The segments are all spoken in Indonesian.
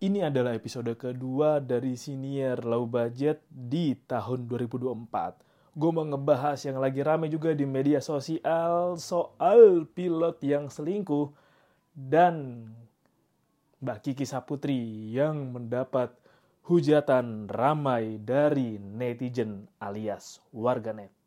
Ini adalah episode kedua dari Senior Low Budget di tahun 2024. Gue mau ngebahas yang lagi rame juga di media sosial soal pilot yang selingkuh dan Mbak Kiki Saputri yang mendapat hujatan ramai dari netizen alias warganet.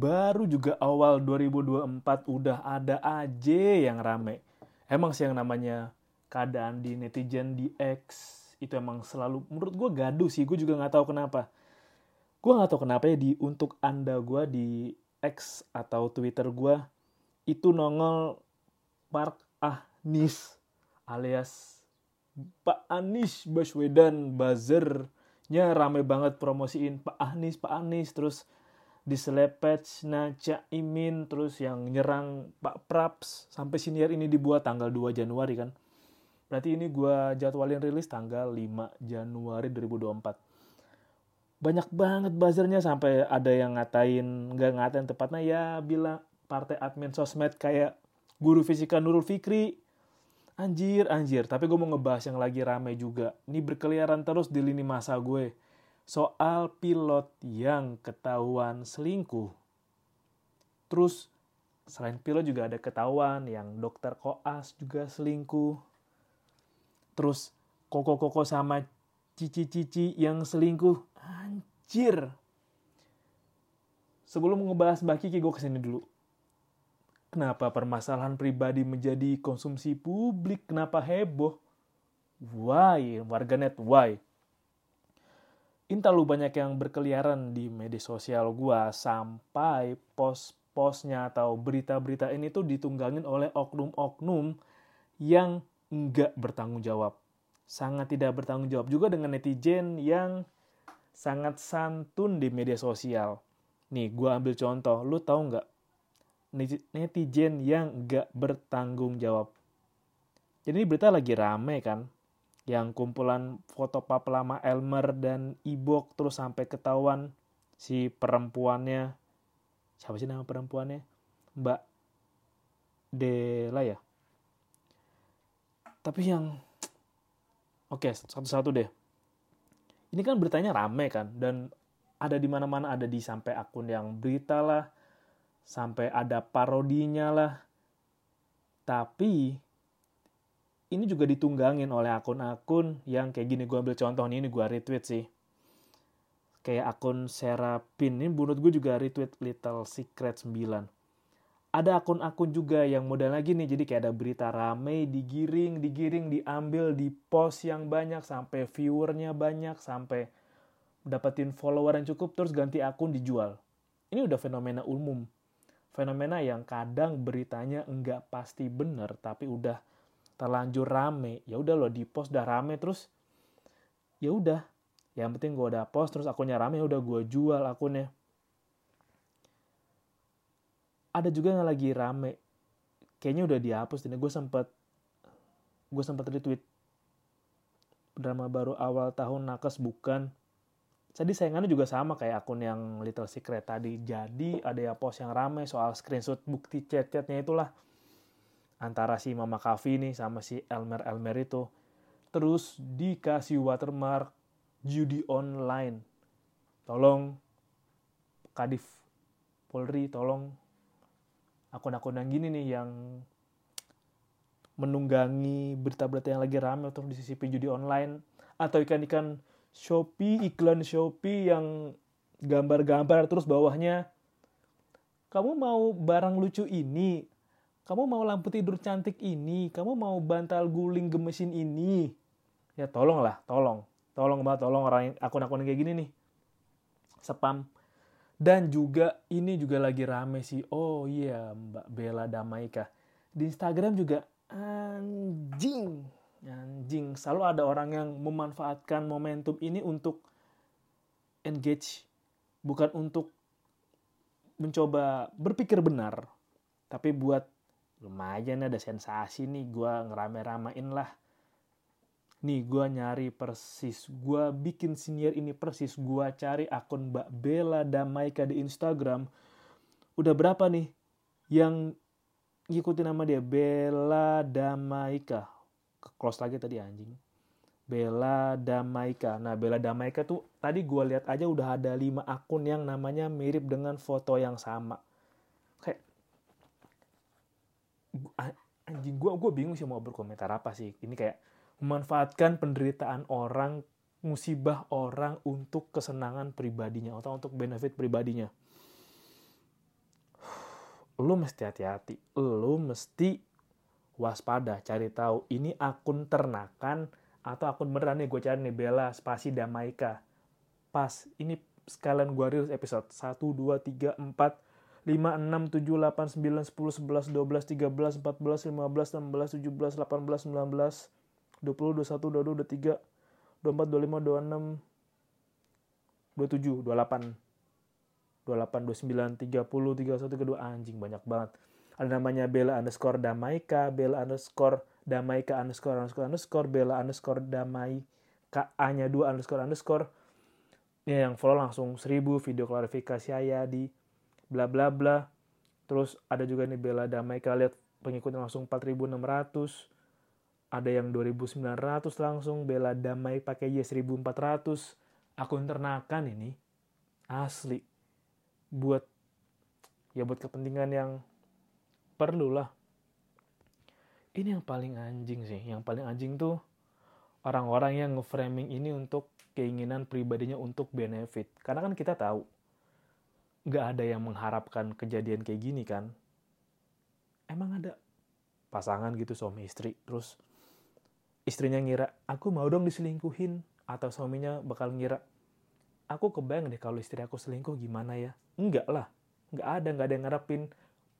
Baru juga awal 2024 udah ada aja yang rame. Emang sih yang namanya keadaan di netizen di X itu emang selalu menurut gue gaduh sih. Gue juga nggak tahu kenapa. Gue nggak tahu kenapa ya di untuk anda gue di X atau Twitter gue itu nongol Park Ahnis alias Pak Anies Baswedan buzzernya rame banget promosiin Pak Anies Pak Anies terus di Selepet, Naca Imin, terus yang nyerang Pak Praps, sampai senior ini dibuat tanggal 2 Januari kan. Berarti ini gue jadwalin rilis tanggal 5 Januari 2024. Banyak banget buzzernya sampai ada yang ngatain, nggak ngatain tepatnya ya bilang partai admin sosmed kayak guru fisika Nurul Fikri. Anjir, anjir. Tapi gue mau ngebahas yang lagi rame juga. Ini berkeliaran terus di lini masa gue soal pilot yang ketahuan selingkuh. Terus selain pilot juga ada ketahuan yang dokter koas juga selingkuh. Terus koko-koko sama cici-cici yang selingkuh. Anjir. Sebelum ngebahas Mbak Kiki, gue ke sini dulu. Kenapa permasalahan pribadi menjadi konsumsi publik? Kenapa heboh? Why? Warganet, why? Terlalu banyak yang berkeliaran di media sosial gua sampai post-postnya atau berita-berita ini tuh ditunggangin oleh oknum-oknum yang enggak bertanggung jawab. Sangat tidak bertanggung jawab juga dengan netizen yang sangat santun di media sosial. Nih, gua ambil contoh. Lu tahu nggak netizen yang enggak bertanggung jawab? Jadi berita lagi rame kan yang kumpulan foto pap lama Elmer dan Ibok terus sampai ketahuan si perempuannya. Siapa sih nama perempuannya? Mbak Dela ya? Tapi yang oke satu-satu deh. Ini kan beritanya rame kan dan ada di mana-mana ada di sampai akun yang berita lah sampai ada parodinya lah. Tapi ini juga ditunggangin oleh akun-akun yang kayak gini. Gue ambil contoh nih ini gue retweet sih. Kayak akun Serapin. Ini menurut gue juga retweet Little Secret 9 ada akun-akun juga yang modal lagi nih. Jadi kayak ada berita rame digiring digiring diambil di post yang banyak sampai viewernya banyak sampai dapetin follower yang cukup terus ganti akun dijual. Ini udah fenomena umum. Fenomena yang kadang beritanya enggak pasti bener tapi udah terlanjur rame ya udah lo di post udah rame terus ya udah. Yang penting gue udah post terus akunnya rame ya udah gue jual akunnya. Ada juga yang lagi rame. Kayaknya udah dihapus ini gue sempet gue sempet retweet. Drama baru awal tahun nakes bukan. Jadi sayangannya juga sama kayak akun yang Little Secret tadi. Jadi ada yang post yang rame soal screenshot bukti chat-chatnya itulah antara si Mama Kavi nih sama si Elmer Elmer itu. Terus dikasih watermark judi online. Tolong Kadif Polri tolong akun-akun yang gini nih yang menunggangi berita-berita yang lagi rame untuk disisipin judi online. Atau ikan-ikan Shopee iklan Shopee yang gambar-gambar terus bawahnya. Kamu mau barang lucu ini kamu mau lampu tidur cantik ini, kamu mau bantal guling gemesin ini. Ya tolonglah, tolong. Tolong banget, tolong orang akun-akun kayak gini nih. Spam. Dan juga ini juga lagi rame sih. Oh iya, Mbak Bella Damaika. Di Instagram juga anjing. Anjing. Selalu ada orang yang memanfaatkan momentum ini untuk engage. Bukan untuk mencoba berpikir benar. Tapi buat lumayan ada sensasi nih gue ngerame-ramein lah. Nih gue nyari persis gue bikin senior ini persis gue cari akun Mbak Bella Damaika di Instagram. Udah berapa nih yang ngikutin nama dia? Bella Damaika. Close lagi tadi anjing. Bella Damaika. Nah Bella Damaika tuh tadi gue lihat aja udah ada 5 akun yang namanya mirip dengan foto yang sama kayak anjing gue gue bingung sih mau berkomentar apa sih ini kayak memanfaatkan penderitaan orang, musibah orang untuk kesenangan pribadinya atau untuk benefit pribadinya. Lu mesti hati-hati, lu mesti waspada, cari tahu ini akun ternakan atau akun beneran nih gue cari nih Bella spasi Damaika. Pas, ini sekalian gue rilis episode 1, 2, 3, 4, 5, 6, 7, 8, 9, 10, 11, 12, 13, 14, 15, 16, 17, 18, 19, 20, 21, 22, 23, 24, 25, 26, 27, 28, 28, 29, 30, 31, 32, anjing banyak banget. Ada namanya Bella underscore Damaika, Bella underscore Damaika underscore underscore underscore, Bella underscore Damaika, A-nya 2 underscore underscore. Ya, yang follow langsung 1000 video klarifikasi saya di bla bla bla. Terus ada juga nih Bella Damaika, lihat pengikutnya langsung 4600 ada yang 2900 langsung bela damai pakai Y 1400 akun ternakan ini asli. Buat ya buat kepentingan yang perlu lah. Ini yang paling anjing sih. Yang paling anjing tuh orang-orang yang nge-framing ini untuk keinginan pribadinya untuk benefit. Karena kan kita tahu nggak ada yang mengharapkan kejadian kayak gini kan? Emang ada pasangan gitu suami istri terus istrinya ngira aku mau dong diselingkuhin atau suaminya bakal ngira aku kebayang deh kalau istri aku selingkuh gimana ya? Enggak lah enggak ada enggak ada yang ngarepin.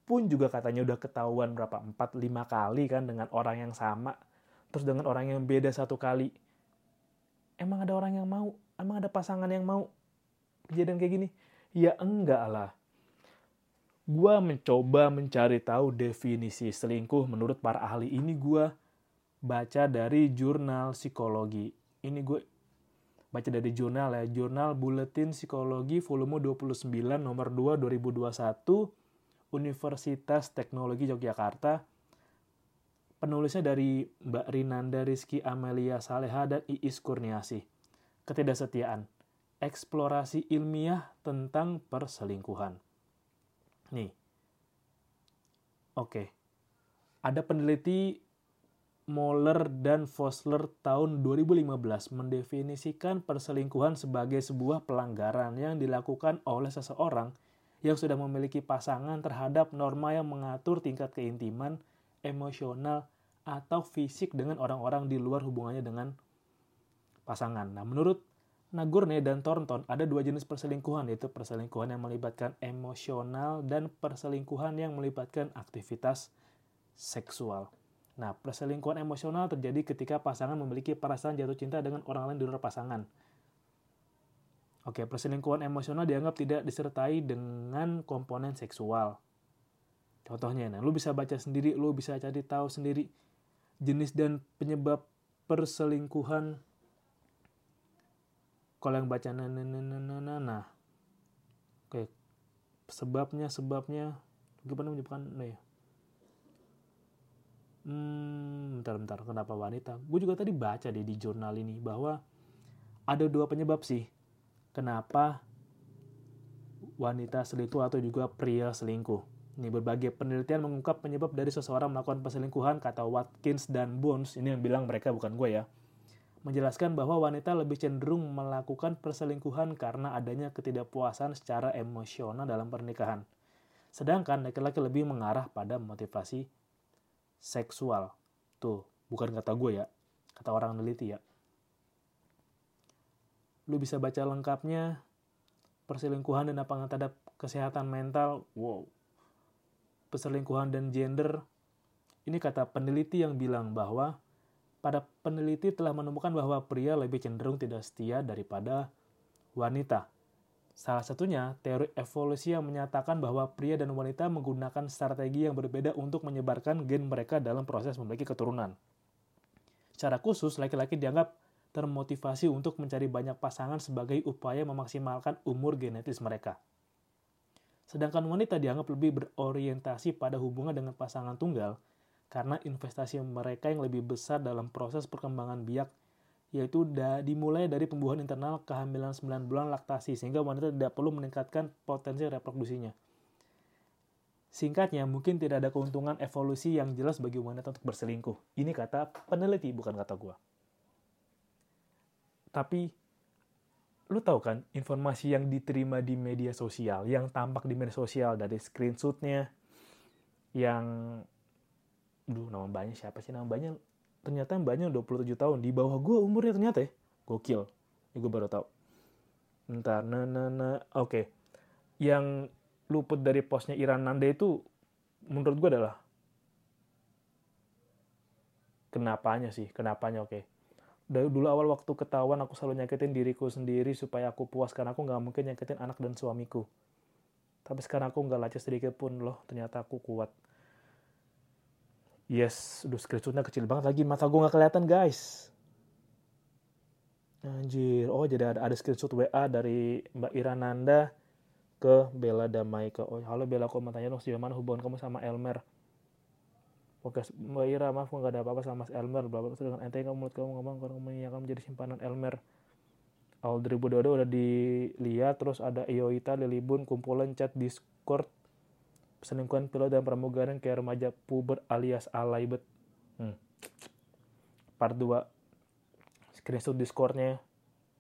Pun juga katanya udah ketahuan berapa empat lima kali kan dengan orang yang sama terus dengan orang yang beda satu kali. Emang ada orang yang mau? Emang ada pasangan yang mau kejadian kayak gini ya enggak lah gue mencoba mencari tahu definisi selingkuh menurut para ahli ini gue baca dari jurnal psikologi. Ini gue baca dari jurnal ya, jurnal Buletin Psikologi volume 29 nomor 2 2021 Universitas Teknologi Yogyakarta. Penulisnya dari Mbak Rinanda Rizky Amelia Saleha dan Iis Kurniasi. Ketidaksetiaan. Eksplorasi ilmiah tentang perselingkuhan. Nih. Oke. Ada peneliti Moller dan Fosler tahun 2015 mendefinisikan perselingkuhan sebagai sebuah pelanggaran yang dilakukan oleh seseorang yang sudah memiliki pasangan terhadap norma yang mengatur tingkat keintiman, emosional, atau fisik dengan orang-orang di luar hubungannya dengan pasangan. Nah, menurut Nagurne dan Thornton ada dua jenis perselingkuhan yaitu perselingkuhan yang melibatkan emosional dan perselingkuhan yang melibatkan aktivitas seksual. Nah, perselingkuhan emosional terjadi ketika pasangan memiliki perasaan jatuh cinta dengan orang lain di luar pasangan. Oke, perselingkuhan emosional dianggap tidak disertai dengan komponen seksual. Contohnya, nah, lu bisa baca sendiri, lu bisa cari tahu sendiri jenis dan penyebab perselingkuhan. Kalau yang baca nah, nah, nah, nah, nah, nah. Oke, sebabnya, sebabnya, gimana menyebutkan, nah ya hmm, bentar-bentar, kenapa wanita? Gue juga tadi baca deh di jurnal ini bahwa ada dua penyebab sih. Kenapa wanita selingkuh atau juga pria selingkuh. Ini berbagai penelitian mengungkap penyebab dari seseorang melakukan perselingkuhan, kata Watkins dan Bones, ini yang bilang mereka bukan gue ya, menjelaskan bahwa wanita lebih cenderung melakukan perselingkuhan karena adanya ketidakpuasan secara emosional dalam pernikahan. Sedangkan laki-laki lebih mengarah pada motivasi seksual. Tuh, bukan kata gue ya, kata orang neliti ya. Lu bisa baca lengkapnya perselingkuhan dan apa terhadap kesehatan mental. Wow. Perselingkuhan dan gender. Ini kata peneliti yang bilang bahwa pada peneliti telah menemukan bahwa pria lebih cenderung tidak setia daripada wanita. Salah satunya, teori evolusi yang menyatakan bahwa pria dan wanita menggunakan strategi yang berbeda untuk menyebarkan gen mereka dalam proses memiliki keturunan. Secara khusus, laki-laki dianggap termotivasi untuk mencari banyak pasangan sebagai upaya memaksimalkan umur genetis mereka. Sedangkan wanita dianggap lebih berorientasi pada hubungan dengan pasangan tunggal karena investasi mereka yang lebih besar dalam proses perkembangan biak yaitu da, dimulai dari pembuahan internal kehamilan 9 bulan laktasi sehingga wanita tidak perlu meningkatkan potensi reproduksinya. Singkatnya, mungkin tidak ada keuntungan evolusi yang jelas bagi wanita untuk berselingkuh. Ini kata peneliti, bukan kata gua. Tapi, lu tahu kan, informasi yang diterima di media sosial, yang tampak di media sosial dari screenshotnya, yang, duh nama banyak siapa sih nama banyak? Ternyata mbaknya 27 tahun, di bawah gua umurnya ternyata ya, gokil. Ini gue baru tahu. Bentar, nah, nah, nah, oke. Okay. Yang luput dari posnya Iran Nanda itu menurut gue adalah kenapanya sih kenapanya oke okay. dari dulu awal waktu ketahuan aku selalu nyakitin diriku sendiri supaya aku puas karena aku nggak mungkin nyakitin anak dan suamiku tapi sekarang aku nggak laca sedikit pun loh ternyata aku kuat yes udah screenshotnya kecil banget lagi mata gue nggak kelihatan guys. Anjir, oh jadi ada, ada screenshot WA dari Mbak Irananda ke Bella Damai ke oh halo Bella aku mau tanya dong? Sejauh mana hubungan kamu sama Elmer? Oke, Mbak Ira, maaf nggak ada apa-apa sama Mas Elmer. Bla bla dengan enteng kamu mulut kamu ngomong kalau kamu yang kamu jadi simpanan Elmer. Awal 2022 udah dilihat, terus ada Ioita, Lilibun, kumpulan chat Discord, selingkuhan pilot dan pramugari kayak remaja puber alias alaibet. Hmm. Part 2. Screenshot Discordnya.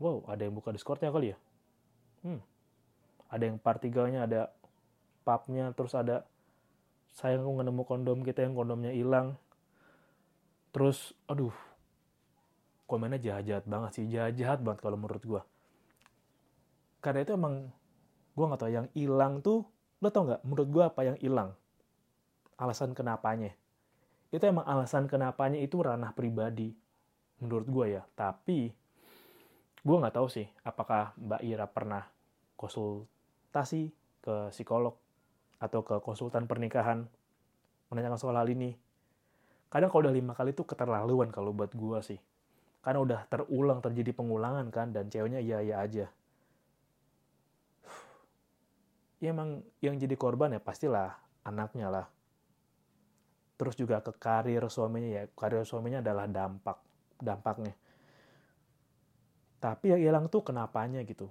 Wow, ada yang buka Discordnya kali ya? Hmm ada yang part tiganya ada pubnya terus ada sayang aku nemu kondom kita yang kondomnya hilang terus aduh komennya jahat-jahat banget sih jahat-jahat banget kalau menurut gue karena itu emang gue nggak tahu yang hilang tuh lo tau nggak menurut gue apa yang hilang alasan kenapanya itu emang alasan kenapanya itu ranah pribadi menurut gue ya tapi gue nggak tahu sih apakah Mbak Ira pernah konsul konsultasi ke psikolog atau ke konsultan pernikahan menanyakan soal hal ini. Kadang kalau udah lima kali itu keterlaluan kalau buat gue sih. Karena udah terulang terjadi pengulangan kan dan ceweknya iya iya aja. Ya emang yang jadi korban ya pastilah anaknya lah. Terus juga ke karir suaminya ya, karir suaminya adalah dampak, dampaknya. Tapi yang hilang tuh kenapanya gitu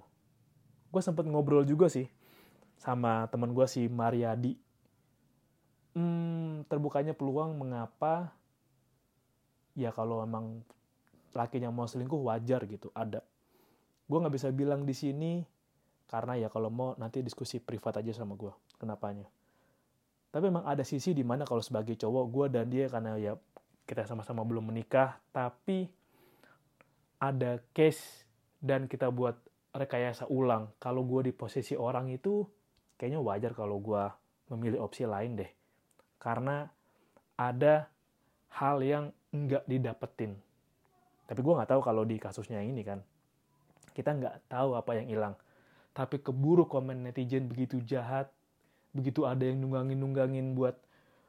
gue sempet ngobrol juga sih sama teman gue si Mariadi. Hmm, terbukanya peluang mengapa ya kalau emang lakinya mau selingkuh wajar gitu ada. Gue nggak bisa bilang di sini karena ya kalau mau nanti diskusi privat aja sama gue kenapanya. Tapi emang ada sisi di mana kalau sebagai cowok gue dan dia karena ya kita sama-sama belum menikah tapi ada case dan kita buat rekayasa ulang. Kalau gue di posisi orang itu, kayaknya wajar kalau gue memilih opsi lain deh. Karena ada hal yang nggak didapetin. Tapi gue nggak tahu kalau di kasusnya ini kan. Kita nggak tahu apa yang hilang. Tapi keburu komen netizen begitu jahat. Begitu ada yang nunggangin-nunggangin buat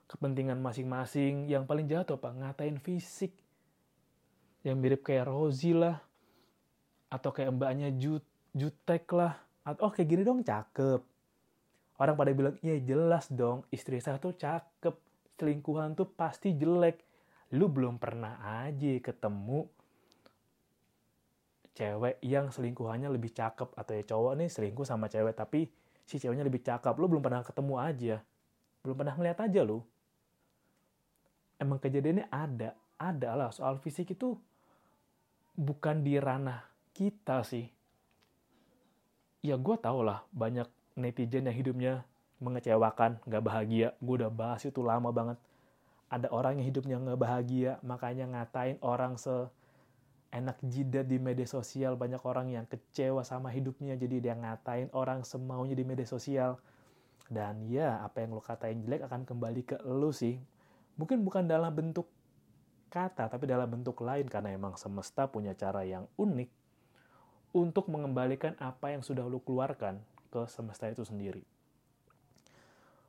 kepentingan masing-masing. Yang paling jahat apa? Ngatain fisik. Yang mirip kayak Rosie lah. Atau kayak mbaknya Jut jutek lah atau oh kayak gini dong cakep orang pada bilang iya jelas dong istri saya tuh cakep selingkuhan tuh pasti jelek lu belum pernah aja ketemu cewek yang selingkuhannya lebih cakep. Atau ya cowok nih selingkuh sama cewek tapi si ceweknya lebih cakep. Lu belum pernah ketemu aja. Belum pernah ngeliat aja lu. Emang kejadiannya ada. Ada lah. Soal fisik itu bukan di ranah kita sih. Ya gue tau lah banyak netizen yang hidupnya mengecewakan, nggak bahagia. Gue udah bahas itu lama banget. Ada orang yang hidupnya nggak bahagia, makanya ngatain orang se enak jidat di media sosial. Banyak orang yang kecewa sama hidupnya, jadi dia ngatain orang semaunya di media sosial. Dan ya, apa yang lo katain jelek akan kembali ke lo sih. Mungkin bukan dalam bentuk kata, tapi dalam bentuk lain karena emang semesta punya cara yang unik untuk mengembalikan apa yang sudah lu keluarkan ke semesta itu sendiri.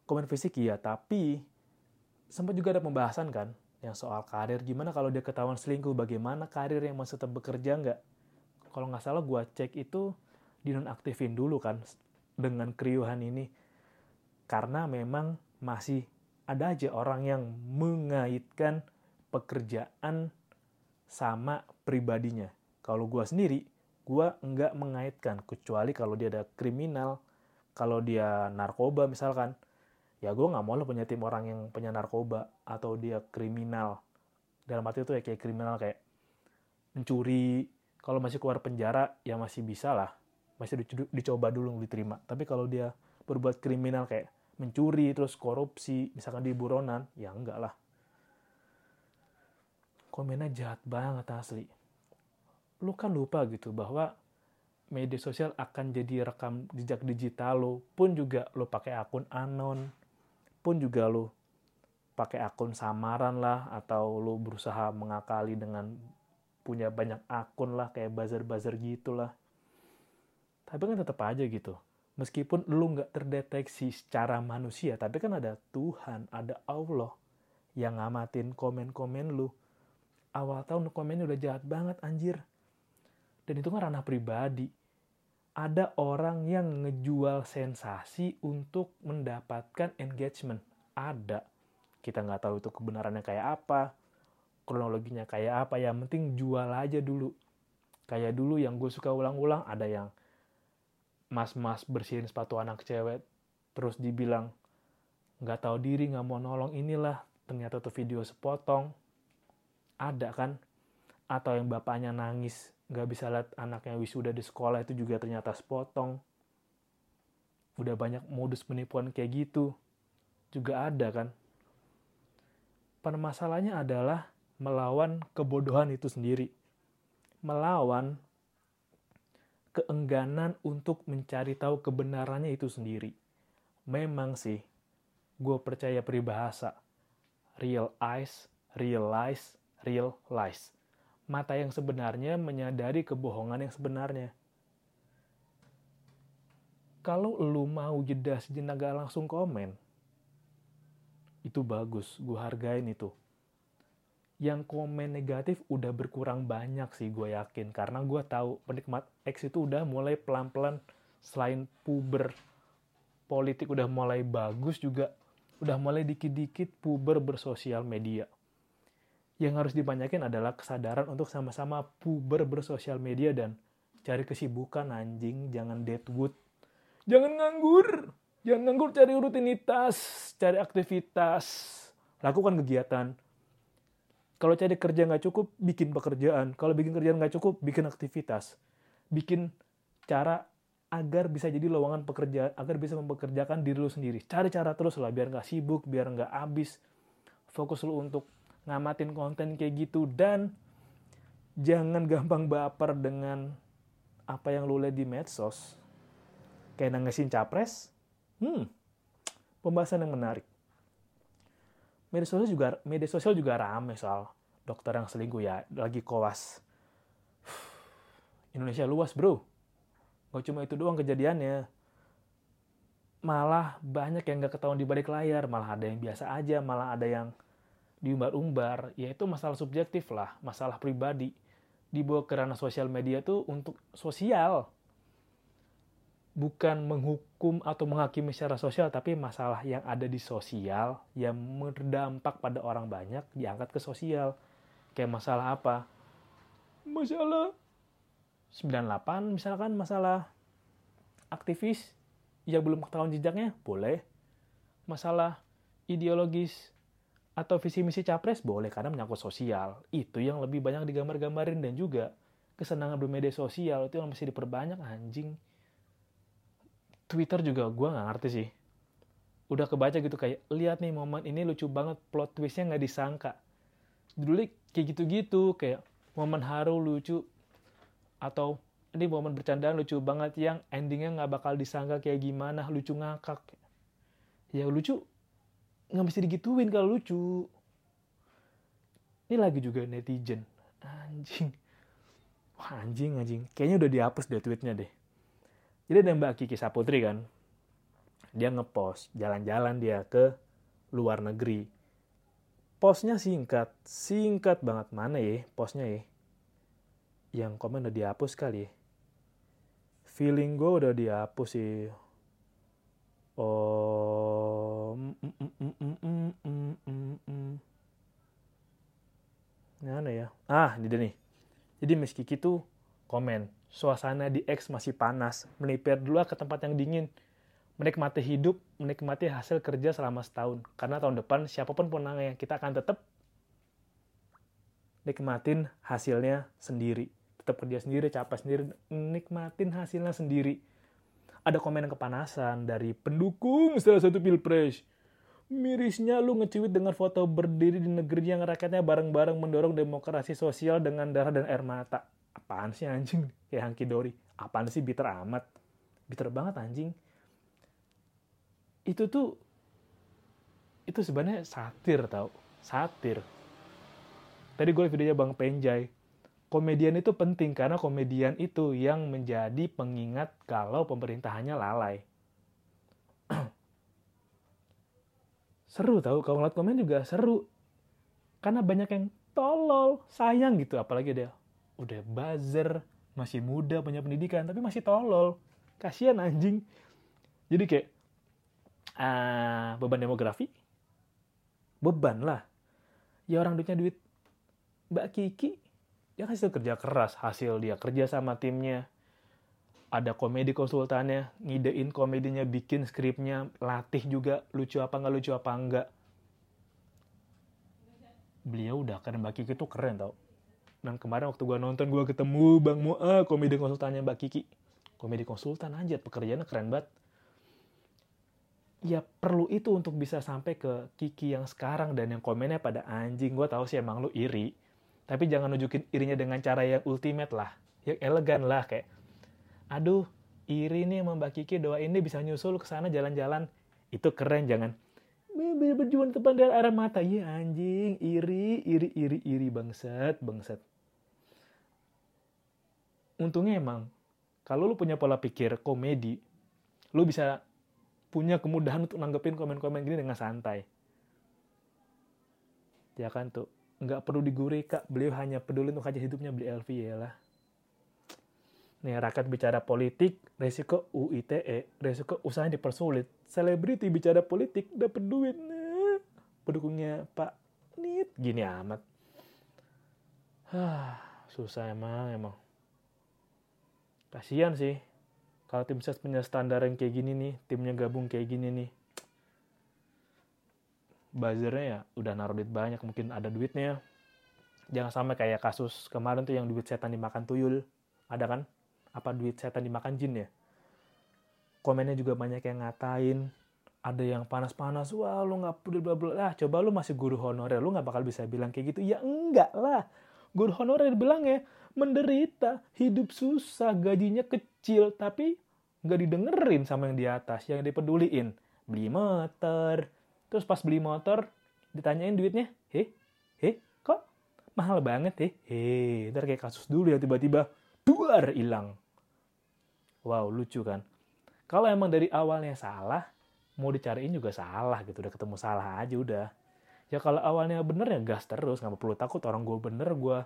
Komen fisik iya, tapi sempat juga ada pembahasan kan yang soal karir gimana kalau dia ketahuan selingkuh? Bagaimana karir yang masih tetap bekerja nggak? Kalau nggak salah gue cek itu dinonaktifin dulu kan dengan keriuhan ini. Karena memang masih ada aja orang yang mengaitkan pekerjaan sama pribadinya. Kalau gue sendiri gue nggak mengaitkan kecuali kalau dia ada kriminal kalau dia narkoba misalkan ya gue nggak mau lah punya tim orang yang punya narkoba atau dia kriminal. Dalam arti itu ya kayak kriminal kayak mencuri. Kalau masih keluar penjara ya masih bisa lah. Masih dicoba dulu diterima. Tapi kalau dia berbuat kriminal kayak mencuri terus korupsi misalkan di buronan ya enggak lah. Komennya jahat banget asli. Lu kan lupa gitu bahwa media sosial akan jadi rekam jejak digital lo pun juga lo pakai akun anon pun juga lo pakai akun samaran lah atau lo berusaha mengakali dengan punya banyak akun lah kayak buzzer-buzzer gitulah. Tapi kan tetap aja gitu. Meskipun lu nggak terdeteksi secara manusia, tapi kan ada Tuhan, ada Allah yang ngamatin komen-komen lu. Awal tahun komennya udah jahat banget anjir. Dan itu kan ranah pribadi. Ada orang yang ngejual sensasi untuk mendapatkan engagement. Ada. Kita nggak tahu itu kebenarannya kayak apa kronologinya kayak apa. Ya penting jual aja dulu. Kayak dulu yang gue suka ulang-ulang ada yang mas-mas bersihin sepatu anak cewek terus dibilang nggak tahu diri nggak mau nolong inilah. Ternyata tuh video sepotong. Ada kan atau yang bapaknya nangis nggak bisa lihat anaknya wisuda di sekolah itu juga ternyata sepotong udah banyak modus penipuan kayak gitu juga ada kan permasalahannya adalah melawan kebodohan itu sendiri, melawan keengganan untuk mencari tahu kebenarannya itu sendiri. Memang sih, gue percaya peribahasa, real eyes, realize, real lies. Mata yang sebenarnya menyadari kebohongan yang sebenarnya. Kalau lu mau jeda sejenak gak langsung komen, itu bagus, gue hargain itu. Yang komen negatif udah berkurang banyak sih gue yakin. Karena gue tahu penikmat X itu udah mulai pelan-pelan selain puber politik udah mulai bagus juga udah mulai dikit-dikit puber bersosial media yang harus dibanyakin adalah kesadaran untuk sama-sama puber bersosial media dan cari kesibukan anjing jangan deadwood jangan nganggur jangan nganggur cari rutinitas cari aktivitas lakukan kegiatan kalau cari kerja nggak cukup, bikin pekerjaan. Kalau bikin kerjaan nggak cukup, bikin aktivitas. Bikin cara agar bisa jadi lowongan pekerjaan, agar bisa mempekerjakan diri lu sendiri. Cari cara terus lah, biar nggak sibuk, biar nggak habis. Fokus lu untuk ngamatin konten kayak gitu. Dan jangan gampang baper dengan apa yang lu lihat di medsos. Kayak nangesin capres. Hmm, pembahasan yang menarik media sosial juga media sosial juga rame soal dokter yang selingkuh ya lagi koas Indonesia luas bro gak cuma itu doang kejadiannya malah banyak yang gak ketahuan di balik layar malah ada yang biasa aja malah ada yang diumbar-umbar yaitu masalah subjektif lah masalah pribadi dibawa ke ranah sosial media tuh untuk sosial bukan menghukum atau menghakimi secara sosial, tapi masalah yang ada di sosial yang berdampak pada orang banyak diangkat ke sosial. Kayak masalah apa? Masalah 98 misalkan masalah aktivis yang belum ketahuan jejaknya, boleh. Masalah ideologis atau visi misi capres boleh karena menyangkut sosial. Itu yang lebih banyak digambar-gambarin dan juga kesenangan bermedia sosial itu yang mesti diperbanyak anjing Twitter juga gue nggak ngerti sih. Udah kebaca gitu kayak, lihat nih momen ini lucu banget, plot twistnya nggak disangka. Dulu kayak gitu-gitu, kayak momen haru lucu, atau ini momen bercandaan lucu banget yang endingnya nggak bakal disangka kayak gimana, lucu ngakak. Ya lucu, nggak mesti digituin kalau lucu. Ini lagi juga netizen. Anjing. Wah, anjing, anjing. Kayaknya udah dihapus deh tweetnya deh jadi ada Mbak Kiki Saputri kan, dia ngepost jalan-jalan dia ke luar negeri. postnya singkat singkat banget mana ya postnya ya yang komen udah dihapus kali ya feeling gue udah dihapus sih oh mm, mm, mana ya? Ah ini nih. Jadi Miss Kiki tuh komen suasana di X masih panas. Melipir dulu ke tempat yang dingin. Menikmati hidup menikmati hasil kerja selama setahun. Karena tahun depan siapa pun penangnya kita akan tetap nikmatin hasilnya sendiri. Tetap kerja sendiri, capek sendiri, nikmatin hasilnya sendiri. Ada komen yang kepanasan dari pendukung salah satu pilpres. Mirisnya lu ngeciwit dengan foto berdiri di negeri yang rakyatnya bareng-bareng mendorong demokrasi sosial dengan darah dan air mata. Apaan sih anjing? Kayak Hanky Dori. Apaan sih bitter amat? Bitter banget anjing. Itu tuh itu sebenarnya satir tau. Satir. Tadi gue videonya Bang Penjay komedian itu penting karena komedian itu yang menjadi pengingat kalau pemerintahannya lalai. Seru tau kalau ngeliat komen juga seru. Karena banyak yang tolol, sayang gitu. Apalagi dia udah buzzer, masih muda, punya pendidikan, tapi masih tolol. Kasian anjing. Jadi kayak, uh, beban demografi? Beban lah. Ya orang duitnya duit Mbak Kiki ya hasil kerja keras, hasil dia kerja sama timnya, ada komedi konsultannya, ngidein komedinya, bikin skripnya, latih juga lucu apa nggak lucu apa enggak. Beliau udah keren Mbak Kiki tuh keren tau. Dan kemarin waktu gue nonton gue ketemu Bang Mua, komedi konsultannya Mbak Kiki. Komedi konsultan aja, pekerjaannya keren banget. Ya perlu itu untuk bisa sampai ke Kiki yang sekarang dan yang komennya pada anjing. Gue tahu sih emang lu iri tapi jangan nunjukin irinya dengan cara yang ultimate lah yang elegan lah kayak aduh iri nih sama Mbak Kiki doa ini bisa nyusul ke sana jalan-jalan. Itu keren jangan. Berjuang depan dari arah mata. Iya anjing iri iri iri iri bangsat bangsat. Untungnya emang kalau lu punya pola pikir komedi lu bisa punya kemudahan untuk nanggepin komen-komen gini dengan santai. Ya kan tuh? Nggak perlu digurih kak. Beliau hanya peduli untuk aja hidupnya beli LV ya lah nih rakyat bicara politik resiko UITE resiko usahanya dipersulit. Selebriti bicara politik dapat duit. Nah, pendukungnya Pak Nit. Gini amat. Hah, susah emang emang. Kasihan sih kalau tim ses punya standar yang kayak gini nih timnya gabung kayak gini nih. Buzzernya ya udah naruh duit banyak mungkin ada duitnya. Jangan sampai kayak kasus kemarin tuh yang duit setan dimakan tuyul. Ada kan apa duit setan dimakan jin ya? Komennya juga banyak yang ngatain ada yang panas-panas wah lu nggak peduli bla bla lah coba lu masih guru honorer lu nggak bakal bisa bilang kayak gitu. Ya enggak lah. Guru honorer bilang ya menderita hidup susah gajinya kecil tapi nggak didengerin sama yang di atas yang dipeduliin. Beli motor. Terus pas beli motor, ditanyain duitnya, heh, heh, kok mahal banget ya? Heh, ntar kayak kasus dulu ya tiba-tiba, duar hilang. Wow, lucu kan? Kalau emang dari awalnya salah, mau dicariin juga salah gitu, udah ketemu salah aja udah. Ya kalau awalnya bener ya gas terus, nggak perlu takut orang gue bener, gue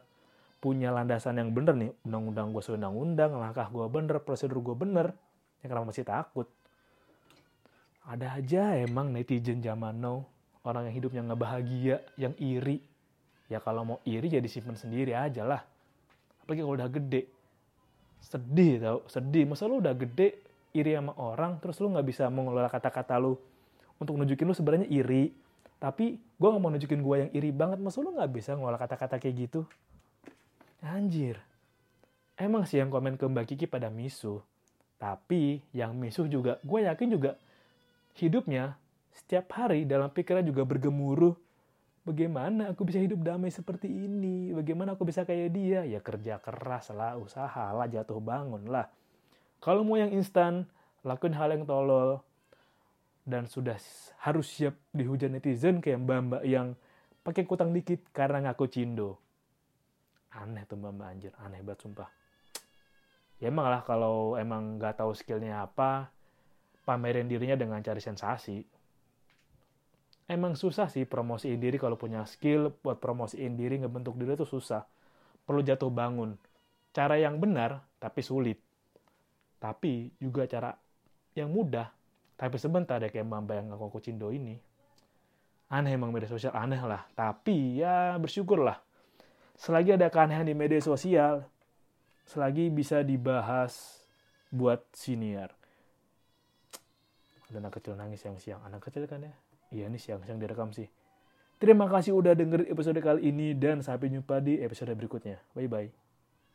punya landasan yang bener nih, undang-undang gue sesuai undang-undang, langkah gue bener, prosedur gue bener, ya kenapa masih takut? ada aja emang netizen zaman now. Orang yang hidupnya nggak bahagia yang iri. Ya kalau mau iri jadi ya simpen sendiri aja lah. Apalagi kalau udah gede sedih tau sedih. Masa lu udah gede iri sama orang terus lu nggak bisa mengelola kata-kata lu. Untuk nunjukin lu sebenarnya iri. Tapi gue nggak mau nunjukin gue yang iri banget. Masa lu nggak bisa ngelola kata-kata kayak gitu? Anjir. Emang sih yang komen ke Mbak Kiki pada misuh tapi yang misuh juga gue yakin juga hidupnya setiap hari dalam pikiran juga bergemuruh. Bagaimana aku bisa hidup damai seperti ini? Bagaimana aku bisa kayak dia? Ya kerja keras lah, usaha lah, jatuh bangun lah. Kalau mau yang instan, lakuin hal yang tolol. Dan sudah harus siap dihujat netizen kayak mbak-mbak yang pakai kutang dikit karena ngaku cindo. Aneh tuh mbak-mbak anjir, aneh banget sumpah. Ya emang lah kalau emang nggak tahu skillnya apa, pamerin dirinya dengan cari sensasi. Emang susah sih promosiin diri kalau punya skill buat promosiin diri ngebentuk diri itu susah. Perlu jatuh bangun. Cara yang benar tapi sulit. Tapi juga cara yang mudah tapi sebentar ya kayak Mbak yang aku Cindo ini. Aneh emang media sosial aneh lah. Tapi ya bersyukurlah. Selagi ada keanehan di media sosial, selagi bisa dibahas buat senior. Ada anak kecil nangis siang-siang. Anak kecil kan ya? Iya nih siang-siang direkam sih. Terima kasih udah dengerin episode kali ini dan sampai jumpa di episode berikutnya. Bye-bye.